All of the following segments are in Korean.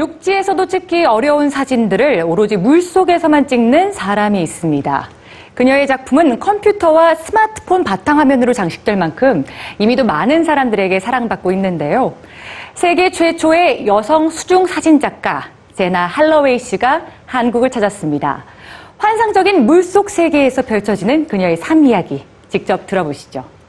육지에서도 찍기 어려운 사진들을 오로지 물속에서만 찍는 사람이 있습니다. 그녀의 작품은 컴퓨터와 스마트폰 바탕화면으로 장식될 만큼 이미도 많은 사람들에게 사랑받고 있는데요. 세계 최초의 여성 수중 사진작가 제나 할러웨이 씨가 한국을 찾았습니다. 환상적인 물속 세계에서 펼쳐지는 그녀의 삶 이야기 직접 들어보시죠.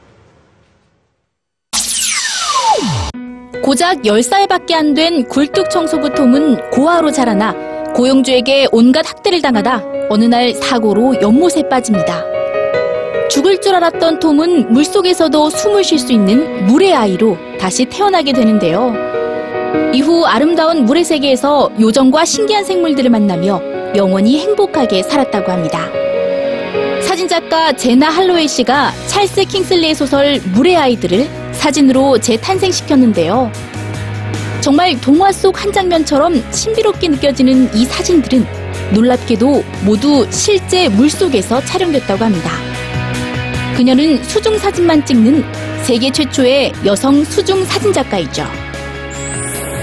고작 10살밖에 안 된 굴뚝 청소부 톰은 고아로 자라나 고용주에게 온갖 학대를 당하다 어느 날 사고로 연못에 빠집니다. 죽을 줄 알았던 톰은 물속에서도 숨을 쉴 수 있는 물의 아이로 다시 태어나게 되는데요. 이후 아름다운 물의 세계에서 요정과 신기한 생물들을 만나며 영원히 행복하게 살았다고 합니다. 사진작가 제나 할로웨이 씨가 찰스 킹슬리의 소설 물의 아이들을 사진으로 재탄생시켰는데요. 정말 동화 속 한 장면처럼 신비롭게 느껴지는 이 사진들은 놀랍게도 모두 실제 물속에서 촬영됐다고 합니다. 그녀는 수중 사진만 찍는 세계 최초의 여성 수중 사진작가이죠.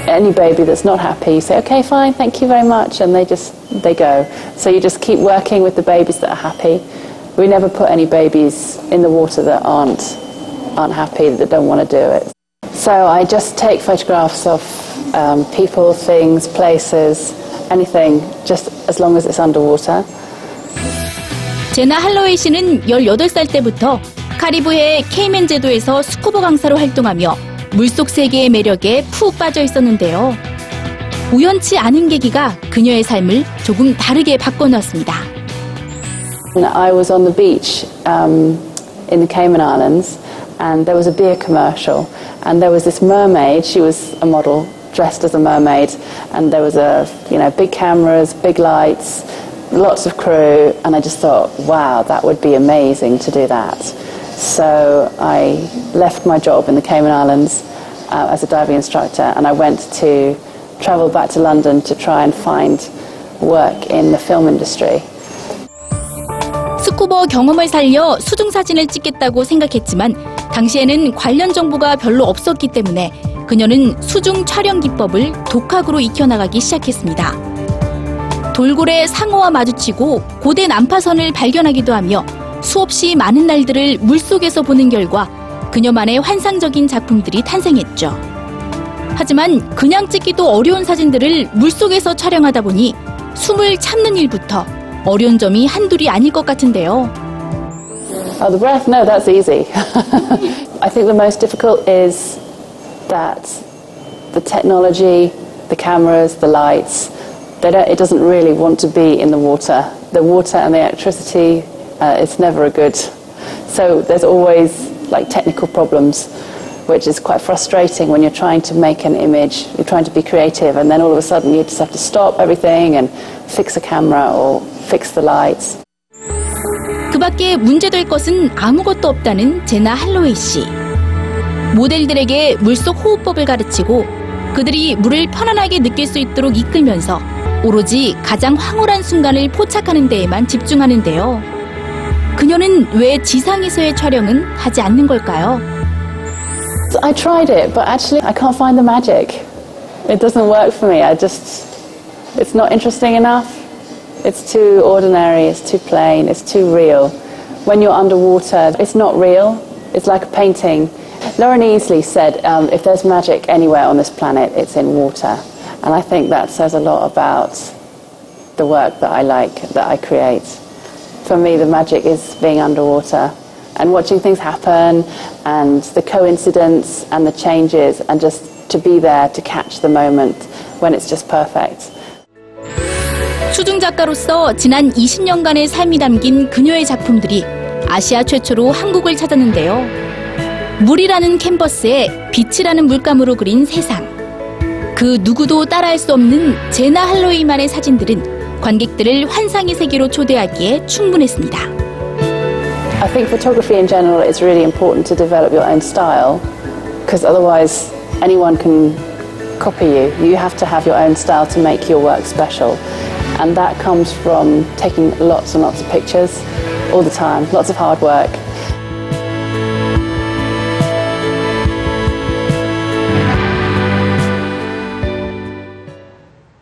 any baby that's not happy, you say, okay, fine, thank you very much, and they just they go. So you just keep working with the babies that are happy. We never put any babies in the water that aren't aren't happy, that don't want to do it. So I just take photographs of um, people, things, places, anything, just as long as it's underwater. 제나 할로웨이 씨는 18살 때부터 카리브해의 케이맨 제도에서 스쿠버 강사로 활동하며 물속 세계의 매력에 푹 빠져 있었는데요. 우연치 않은 계기가 그녀의 삶을 조금 다르게 바꿔놓았습니다. And I was on the beach um, in the Cayman Islands, and there was a beer commercial, and there was this mermaid. She was a model dressed as a mermaid, and there was a you know big cameras, big lights, lots of crew, and I just thought, wow, that would be amazing to do that. So I left my job in the Cayman Islands uh, as a diving instructor, and I went to travel back to London to try and find work in the film industry. 스쿠버 경험을 살려 수중 사진을 찍겠다고 생각했지만 당시에는 관련 정보가 별로 없었기 때문에 그녀는 수중 촬영 기법을 독학으로 익혀나가기 시작했습니다. 돌고래 상어와 마주치고 고대 난파선을 발견하기도 하며 수없이 많은 날들을 물속에서 보는 결과 그녀만의 환상적인 작품들이 탄생했죠. 하지만 그냥 찍기도 어려운 사진들을 물속에서 촬영하다 보니 숨을 참는 일부터 어려운 점이 한둘이 아닐 것 같은데요. Oh, the breath? No, that's easy. I think the most difficult is that the technology, the cameras, the lights, it doesn't really want to be in the water. The water and the electricity, uh, it's never a good. So there's always like technical problems, which is quite frustrating when you're trying to make an image, you're trying to be creative, and then all of a sudden you just have to stop everything and fix a camera or fix the lights. 그 밖에 문제될 것은 아무것도 없다는 제나 할로웨이 씨. 모델들에게 물속 호흡법을 가르치고 그들이 물을 편안하게 느낄 수 있도록 이끌면서 오로지 가장 황홀한 순간을 포착하는 데에만 집중하는데요. 그녀는 왜 지상에서의 촬영은 하지 않는 걸까요? I tried it, but actually I can't find the magic. It doesn't work for me. I just, it's not interesting enough. It's too ordinary, it's too plain, it's too real. When you're underwater, it's not real. It's like a painting. Lauren Easley said, um, if there's magic anywhere on this planet, it's in water. And I think that says a lot about the work that I like, that I create. For me, the magic is being underwater and watching things happen and the coincidence and the changes and just to be there to catch the moment when it's just perfect. 수중 작가로서 지난 20년간의 삶이 담긴 그녀의 작품들이 아시아 최초로 한국을 찾았는데요. 물이라는 캔버스에 빛이라는 물감으로 그린 세상. 그 누구도 따라할 수 없는 제나 할로이만의 사진들은 관객들을 환상의 세계로 초대하기에 충분했습니다. I think photography in general is really important to develop your own style because otherwise anyone can copy you. You have to have your own style to make your work special. And that comes from taking lots and lots of pictures all the time, lots of hard work,